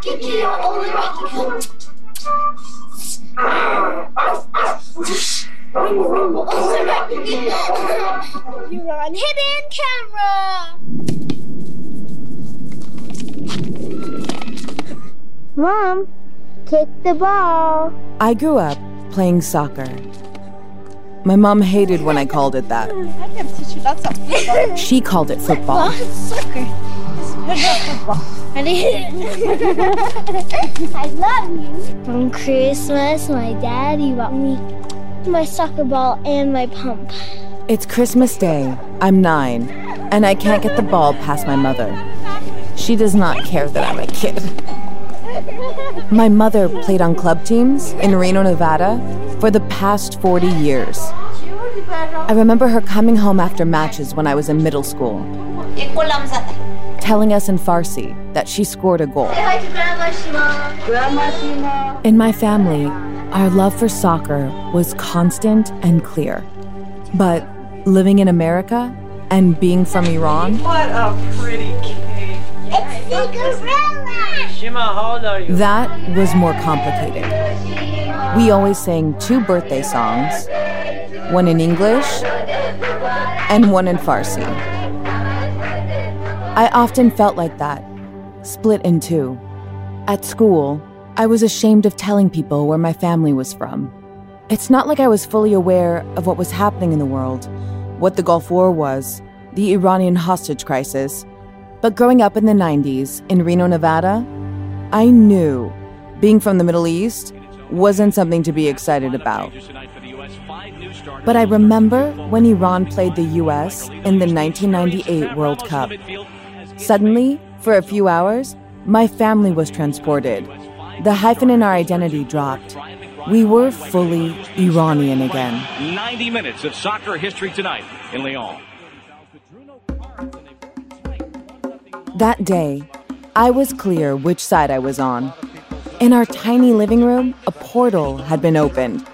Rocky Kill, only Rocky Kill. Only You're on hidden camera. Mom, kick the ball. I grew up playing soccer. My mom hated when I called it that. I can teach you lots of football. She called it football. It's soccer. It's not. I love you. On Christmas, my daddy bought me my soccer ball and my pump. It's Christmas Day. I'm nine, and I can't get the ball past my mother. She does not care that I'm a kid. My mother played on club teams in Reno, Nevada for the past 40 years. I remember her coming home after matches when I was in middle school, telling us in Farsi that she scored a goal. Hi to Grandma Shima. Grandma Shima. In my family, our love for soccer was constant and clear. But living in America and being from Iran, What a pretty cake. It's Cinderella! Shima, how old are you? that was more complicated. We always sang two birthday songs, one in English and one in Farsi. I often felt like that, split in two. At school, I was ashamed of telling people where my family was from. It's not like I was fully aware of what was happening in the world, what the Gulf War was, the Iranian hostage crisis. But growing up in the 90s in Reno, Nevada, I knew being from the Middle East wasn't something to be excited about. But I remember when Iran played the US in the 1998 World Cup. Suddenly, for a few hours, my family was transported. The hyphen in our identity dropped. We were fully Iranian again. 90 minutes of soccer history tonight in Lyon. That day, I was clear which side I was on. In our tiny living room, a portal had been opened,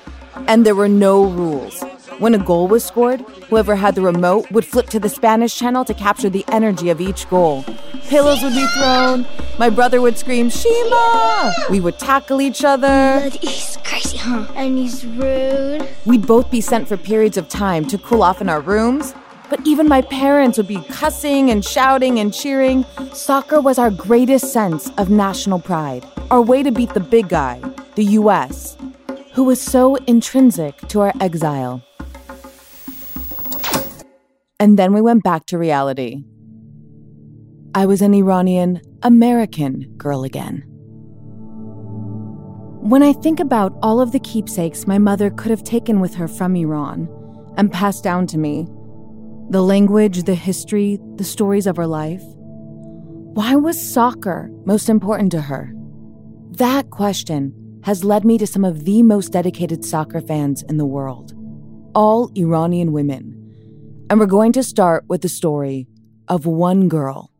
and there were no rules. When a goal was scored, whoever had the remote would flip to the Spanish channel to capture the energy of each goal. Pillows would be thrown, my brother would scream, Shima! We would tackle each other. He's crazy, huh? And he's rude. We'd both be sent for periods of time to cool off in our rooms. But even my parents would be cussing and shouting and cheering. Soccer was our greatest sense of national pride, our way to beat the big guy, the US, who was so intrinsic to our exile. And then we went back to reality. I was an Iranian American girl again. When I think about all of the keepsakes my mother could have taken with her from Iran and passed down to me the language, the history, the stories of her life why was soccer most important to her? That question has led me to some of the most dedicated soccer fans in the world, all Iranian women. And we're going to start with the story of one girl.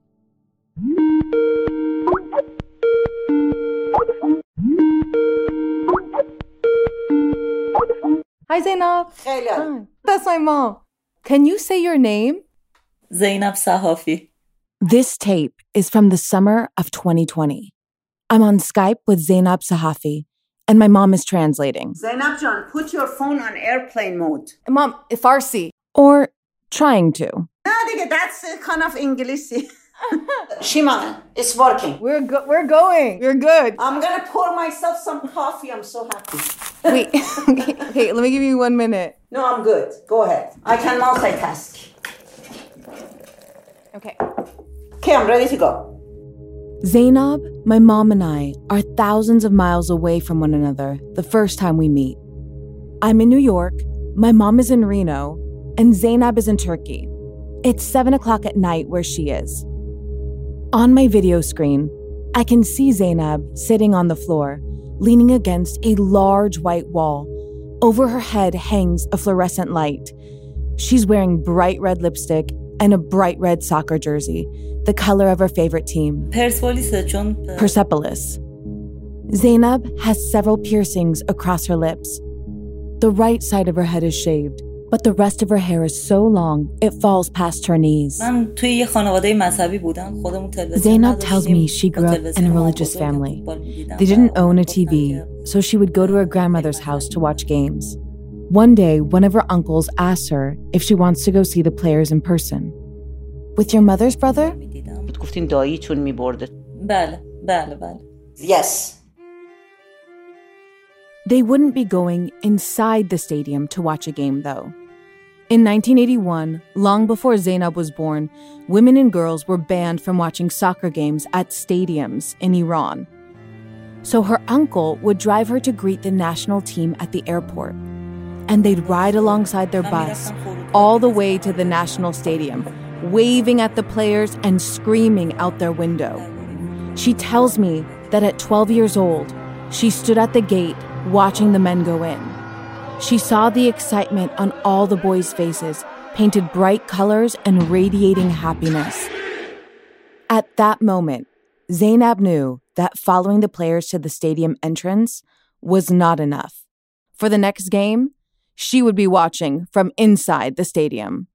Hi, Zainab. Hi. That's my mom. Can you say your name? Zainab Sahafi. This tape is from the summer of 2020. I'm on Skype with Zainab Sahafi, and my mom is translating. Zainab John, put your phone on airplane mode. Mom, Farsi. Or trying to. No, that's kind of English. Shimon, it's working. We're go- we're going. We're good. I'm gonna pour myself some coffee. I'm so happy. Wait, okay, okay, let me give you one minute. No, I'm good. Go ahead. I can multitask. Okay. Okay, I'm ready to go. Zainab, my mom, and I are thousands of miles away from one another the first time we meet. I'm in New York, my mom is in Reno, and Zainab is in Turkey. It's 7 o'clock at night where she is. On my video screen, I can see Zainab sitting on the floor, leaning against a large white wall. Over her head hangs a fluorescent light. She's wearing bright red lipstick and a bright red soccer jersey, the color of her favorite team. Persepolis. Zainab has several piercings across her lips. The right side of her head is shaved, but the rest of her hair is so long it falls past her knees. Zainab tells me she grew up in a religious family. They didn't own a TV, so she would go to her grandmother's house to watch games. One day, one of her uncles asks her if she wants to go see the players in person. With your mother's brother? Yes. They wouldn't be going inside the stadium to watch a game, though. In 1981, long before Zainab was born, women and girls were banned from watching soccer games at stadiums in Iran. So her uncle would drive her to greet the national team at the airport. And they'd ride alongside their bus all the way to the national stadium, waving at the players and screaming out their window. She tells me that at 12 years old, she stood at the gate watching the men go in. She saw the excitement on all the boys' faces, painted bright colors and radiating happiness. At that moment, Zainab knew that following the players to the stadium entrance was not enough. For the next game, she would be watching from inside the stadium.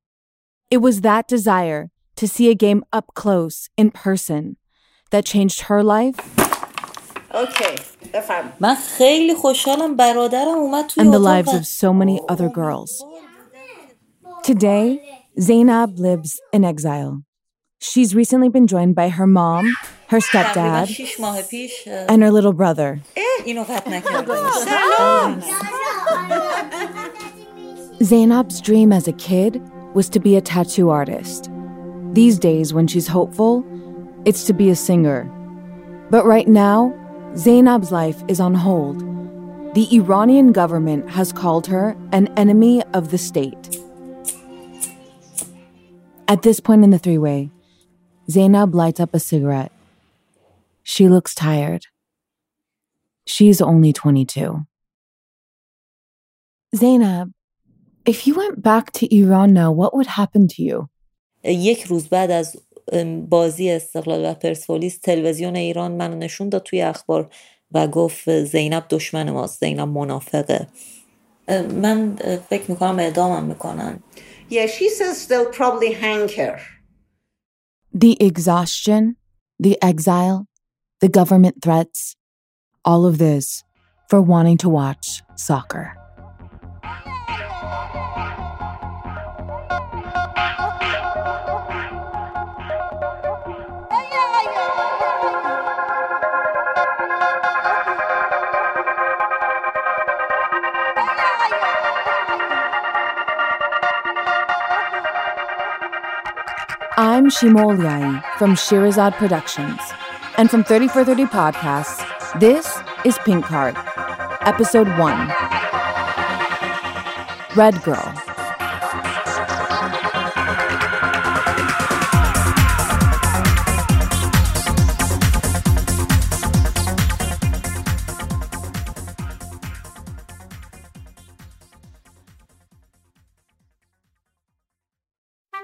It was that desire to see a game up close, in person, that changed her life Okay, بفرم. من خیلی خوشحالم برادرم اومد توی and the اتاق lives of so many other girls. Today, Zainab lives in exile. She's recently been joined by her mom, her تقریبا stepdad, شیش ماه پیش اه، and her little brother. اینو قطع نکرده Zainab's dream as a kid was to be a tattoo artist. These days, when she's hopeful, it's to be a singer. But right now, Zainab's life is on hold. The Iranian government has called her an enemy of the state. At this point in the three way, Zainab lights up a cigarette. She looks tired. She's only 22. Zainab, if you went back to Iran now, what would happen to you? یک روز بعد از ام، بازی استقلال و پرسپولیس تلویزیون ایران منو نشون داد توی اخبار و گفت زینب دشمن ماست زینب منافقه من فکر می‌کنم اعدامم می‌کنن Yeah, she says they'll probably hang her. The exhaustion, the exile, the government threats, all of this for wanting to watch soccer. I'm Shima Oliai from Shirazad Productions. And from 30 for 30 Podcasts, this is Pink Card, Episode 1 Red Girl.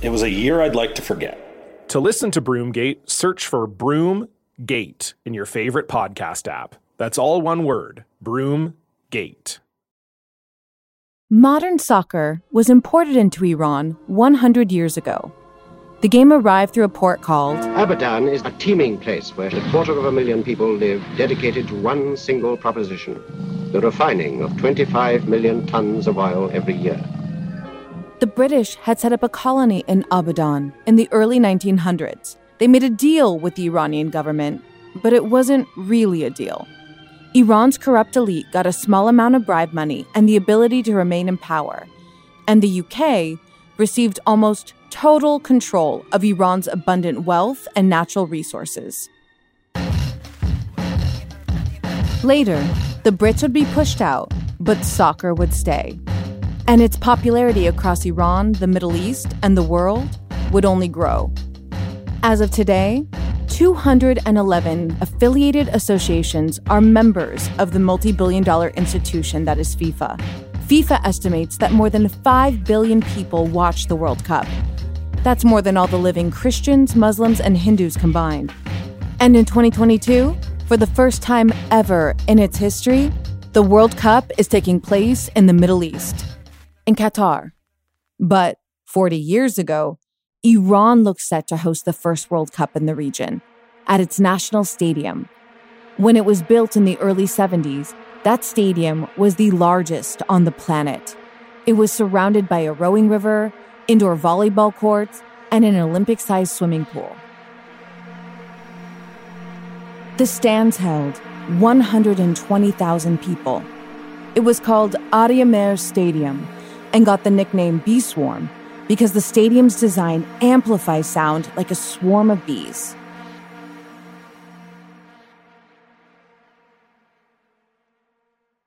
It was a year I'd like to forget. To listen to Broomgate, search for Broomgate in your favorite podcast app. That's all one word Broomgate. Modern soccer was imported into Iran 100 years ago. The game arrived through a port called Abadan is a teeming place where a quarter of a million people live dedicated to one single proposition the refining of 25 million tons of oil every year. The British had set up a colony in Abadan in the early 1900s. They made a deal with the Iranian government, but it wasn't really a deal. Iran's corrupt elite got a small amount of bribe money and the ability to remain in power, and the UK received almost total control of Iran's abundant wealth and natural resources. Later, the Brits would be pushed out, but soccer would stay and its popularity across Iran, the Middle East, and the world would only grow. As of today, 211 affiliated associations are members of the multi billion dollar institution that is FIFA. FIFA estimates that more than 5 billion people watch the World Cup. That's more than all the living Christians, Muslims, and Hindus combined. And in 2022, for the first time ever in its history, the World Cup is taking place in the Middle East in Qatar. But 40 years ago, Iran looked set to host the first World Cup in the region at its national stadium. When it was built in the early 70s, that stadium was the largest on the planet. It was surrounded by a rowing river, indoor volleyball courts, and an Olympic sized swimming pool. The stands held 120,000 people. It was called Aryamehr Stadium and got the nickname Bee Swarm because the stadium's design amplifies sound like a swarm of bees.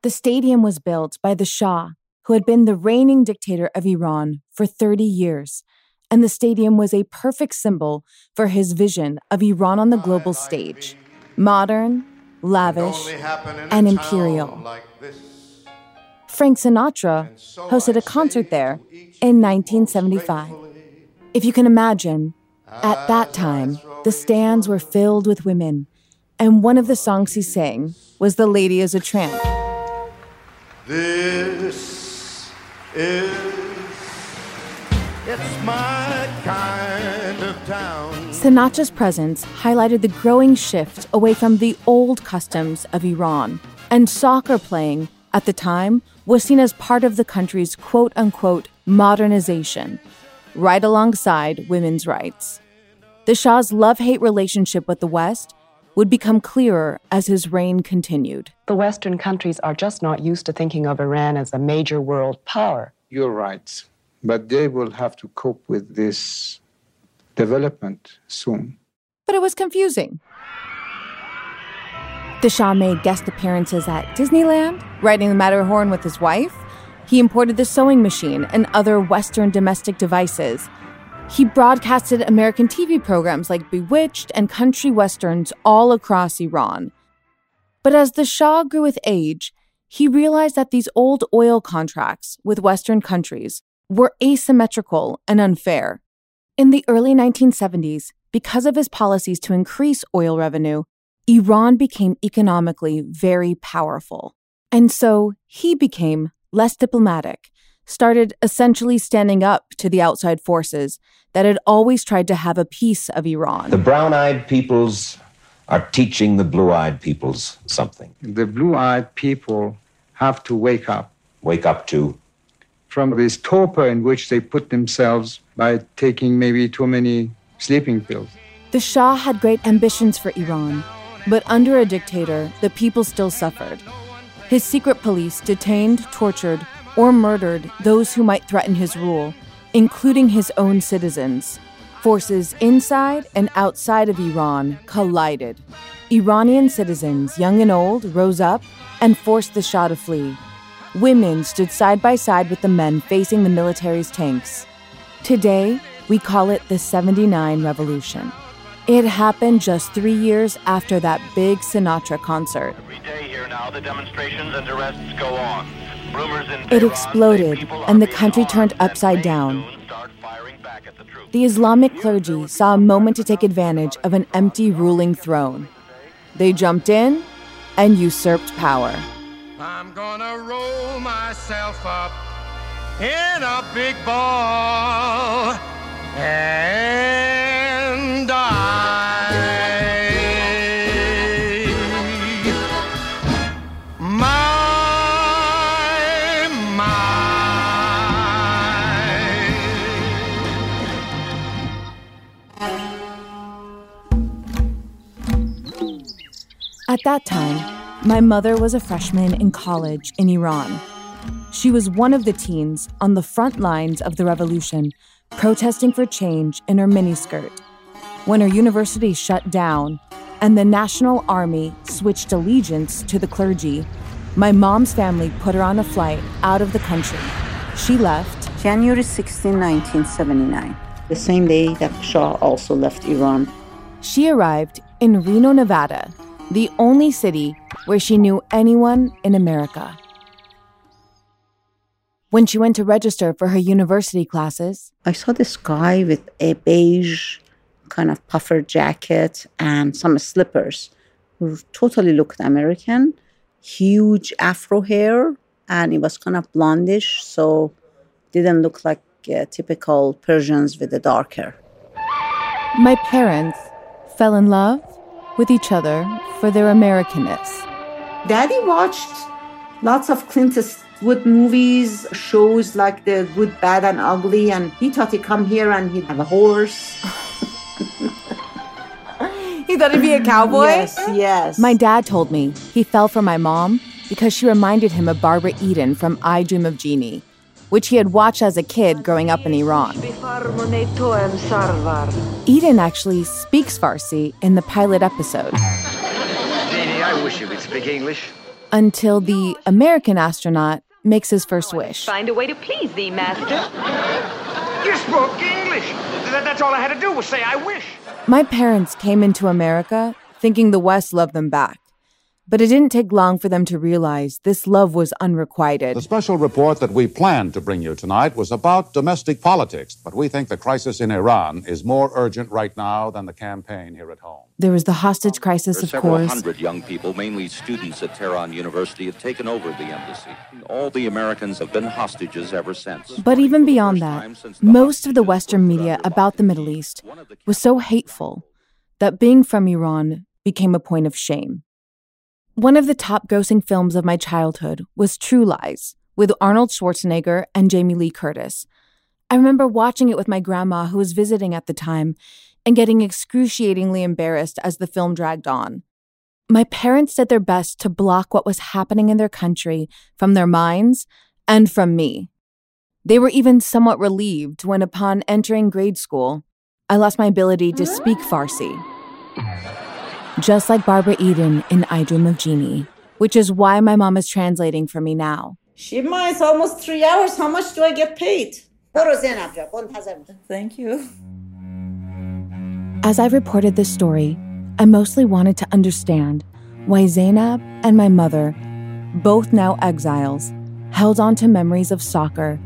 The stadium was built by the Shah, who had been the reigning dictator of Iran for 30 years, and the stadium was a perfect symbol for his vision of Iran on the global stage modern, lavish, and imperial. Like Frank Sinatra hosted a concert there in 1975. If you can imagine, at that time, the stands were filled with women, and one of the songs he sang was The Lady is a Tramp. This is it's my kind of town. Sinatra's presence highlighted the growing shift away from the old customs of Iran, and soccer playing at the time was seen as part of the country's quote unquote modernization, right alongside women's rights. The Shah's love hate relationship with the West would become clearer as his reign continued. The Western countries are just not used to thinking of Iran as a major world power. You're right, but they will have to cope with this development soon. But it was confusing. The Shah made guest appearances at Disneyland, riding the Matterhorn with his wife. He imported the sewing machine and other Western domestic devices. He broadcasted American TV programs like Bewitched and country westerns all across Iran. But as the Shah grew with age, he realized that these old oil contracts with Western countries were asymmetrical and unfair. In the early 1970s, because of his policies to increase oil revenue, Iran became economically very powerful. And so he became less diplomatic, started essentially standing up to the outside forces that had always tried to have a piece of Iran. The brown eyed peoples are teaching the blue eyed peoples something. The blue eyed people have to wake up. Wake up to? From this torpor in which they put themselves by taking maybe too many sleeping pills. The Shah had great ambitions for Iran but under a dictator, the people still suffered. His secret police detained, tortured, or murdered those who might threaten his rule, including his own citizens. Forces inside and outside of Iran collided. Iranian citizens, young and old, rose up and forced the Shah to flee. Women stood side by side with the men facing the military's tanks. Today, we call it the 79 Revolution. It happened just three years after that big Sinatra concert. Every day here now, the demonstrations and arrests go on. Rumors in It exploded, say people are and the country turned upside down. soon start firing back at the. The Islamic clergy saw a moment to take advantage of an empty ruling throne. They jumped in and usurped power. I'm gonna roll myself up in a big ball and At that time, my mother was a freshman in college in Iran. She was one of the teens on the front lines of the revolution, protesting for change in her miniskirt. When her university shut down and the National Army switched allegiance to the clergy, my mom's family put her on a flight out of the country. She left January 16, 1979, the same day that Shah also left Iran. She arrived in Reno, Nevada, the only city where she knew anyone in America. When she went to register for her university classes, I saw this guy with a beige kind of puffer jacket and some slippers who totally looked American, huge afro hair, and it was kind of blondish, so didn't look like uh, typical Persians with the dark hair. my parents fell in love with each other for their Americanness. Daddy watched lots of Clint Eastwood movies, shows like The Good, Bad, and Ugly, and he thought he'd come here and he'd have a horse. He thought he'd be a cowboy? Yes, yes. My dad told me he fell for my mom because she reminded him of Barbara Eden from I Dream of Jeannie, which he had watched as a kid growing up in Iran. Eden actually speaks Farsi in the pilot episode Jeannie, I wish you could speak English. until the American astronaut makes his first wish. Find a way to please thee, master. You spoke English. That's all I had to do was say, I wish. My parents came into America thinking the West loved them back. But it didn't take long for them to realize this love was unrequited. The special report that we planned to bring you tonight was about domestic politics, but we think the crisis in Iran is more urgent right now than the campaign here at home. There was the hostage crisis, of Several course. hundred young people, mainly students at Tehran University, have taken over the embassy. All the Americans have been hostages ever since. But even beyond that, most of the Western media about the Middle East was so hateful that being from Iran became a point of shame. One of the top grossing films of my childhood was True Lies with Arnold Schwarzenegger and Jamie Lee Curtis. I remember watching it with my grandma, who was visiting at the time, and getting excruciatingly embarrassed as the film dragged on. My parents did their best to block what was happening in their country from their minds and from me. They were even somewhat relieved when, upon entering grade school, I lost my ability to speak Farsi just like Barbara Eden in I Dream of Jeannie, which is why my mom is translating for me now. Shima, it's almost three hours. How much do I get paid? Thank you. As I reported this story, I mostly wanted to understand why Zainab and my mother, both now exiles, held on to memories of soccer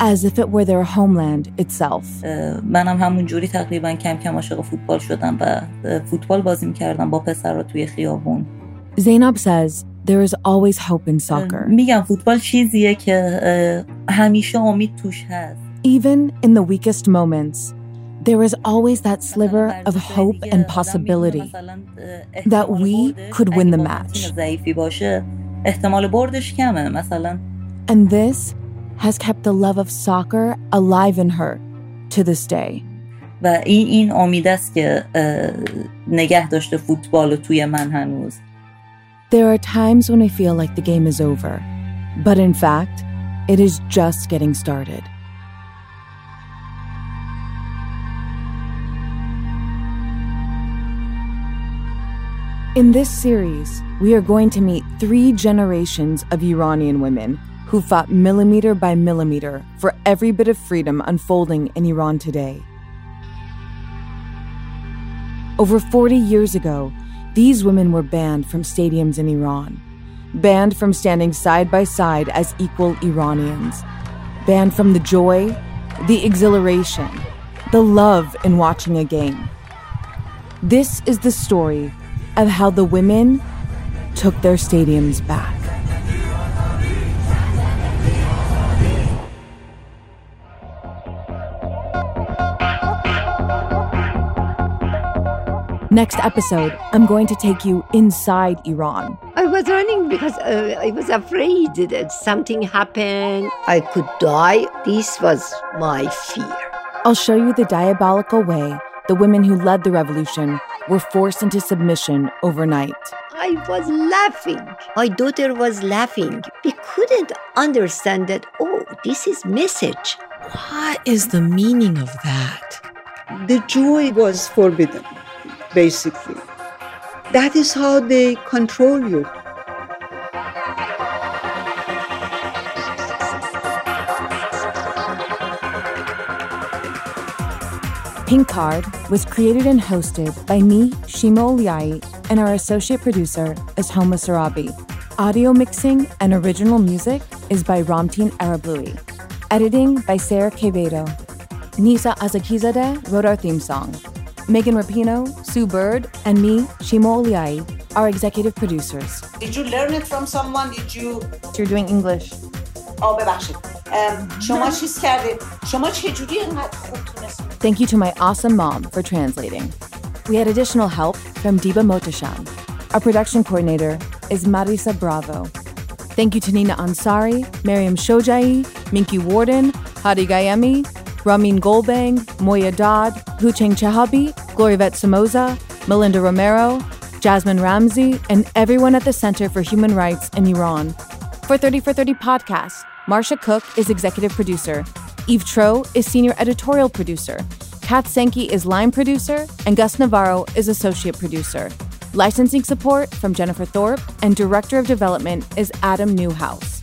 as if it were their homeland itself. اه، منم همون جوری تقریبا کم کم عاشق فوتبال شدم و اه، فوتبال بازی میکردم با پسرها توی خیابون Zainab says there is always hope in soccer. میگم فوتبال چیزیه که اه، همیشه امید توش هست Even in the weakest moments, there is always that sliver of hope and possibility that we could win the match. تیم ضعیفی باشه احتمال بردش کمه مثلا And this has kept the love of soccer alive in her to this day. There are times when I feel like the game is over, but in fact, it is just getting started. In this series, we are going to meet three generations of Iranian women who fought millimeter by millimeter for every bit of freedom unfolding in Iran today. Over 40 years ago, these women were banned from stadiums in Iran, banned from standing side by side as equal Iranians, banned from the joy, the exhilaration, the love in watching a game. This is the story of how the women took their stadiums back. Next episode, I'm going to take you inside Iran. I was running because uh, I was afraid that something happened. I could die. This was my fear. I'll show you the diabolical way the women who led the revolution were forced into submission overnight. I was laughing. My daughter was laughing. We couldn't understand that, oh, this is message. What is the meaning of that? The joy was forbidden, basically. That is how they control you. Pink Card was created and hosted by me, Shima Oliai, and our associate producer is Homa Sarabi. Audio mixing and original music is by Ramtin Arablouei. Editing by Sarah Quevedo. Nisa Azakizadeh wrote our theme song. Megan Rapinoe, Sue Bird, and me, Shima Oliai, are executive producers. Did you learn it from someone? Did you? You're doing English. Oh, ببخشید. Um, شما چیز کردید. شما چجوری اینقدر خوب Thank you to my awesome mom for translating. We had additional help from Diba Motashan. Our production coordinator is Marisa Bravo. Thank you to Nina Ansari, Miriam Shojai, Minky Worden, Hadi Ghaemi, Ramin Golbang, Moya Dodd, Houchang Chehabi, Glorivet Somoza, Melinda Romero, Jasmine Ramsey, and everyone at the Center for Human Rights in Iran. For 30 for 30 podcast, Marsha Cook is executive producer. Eve Troeh is senior editorial producer. Kat Senke is line producer, and Gus Navarro is associate producer. Licensing support from Jennifer Thorpe, and director of development is Adam Newhouse.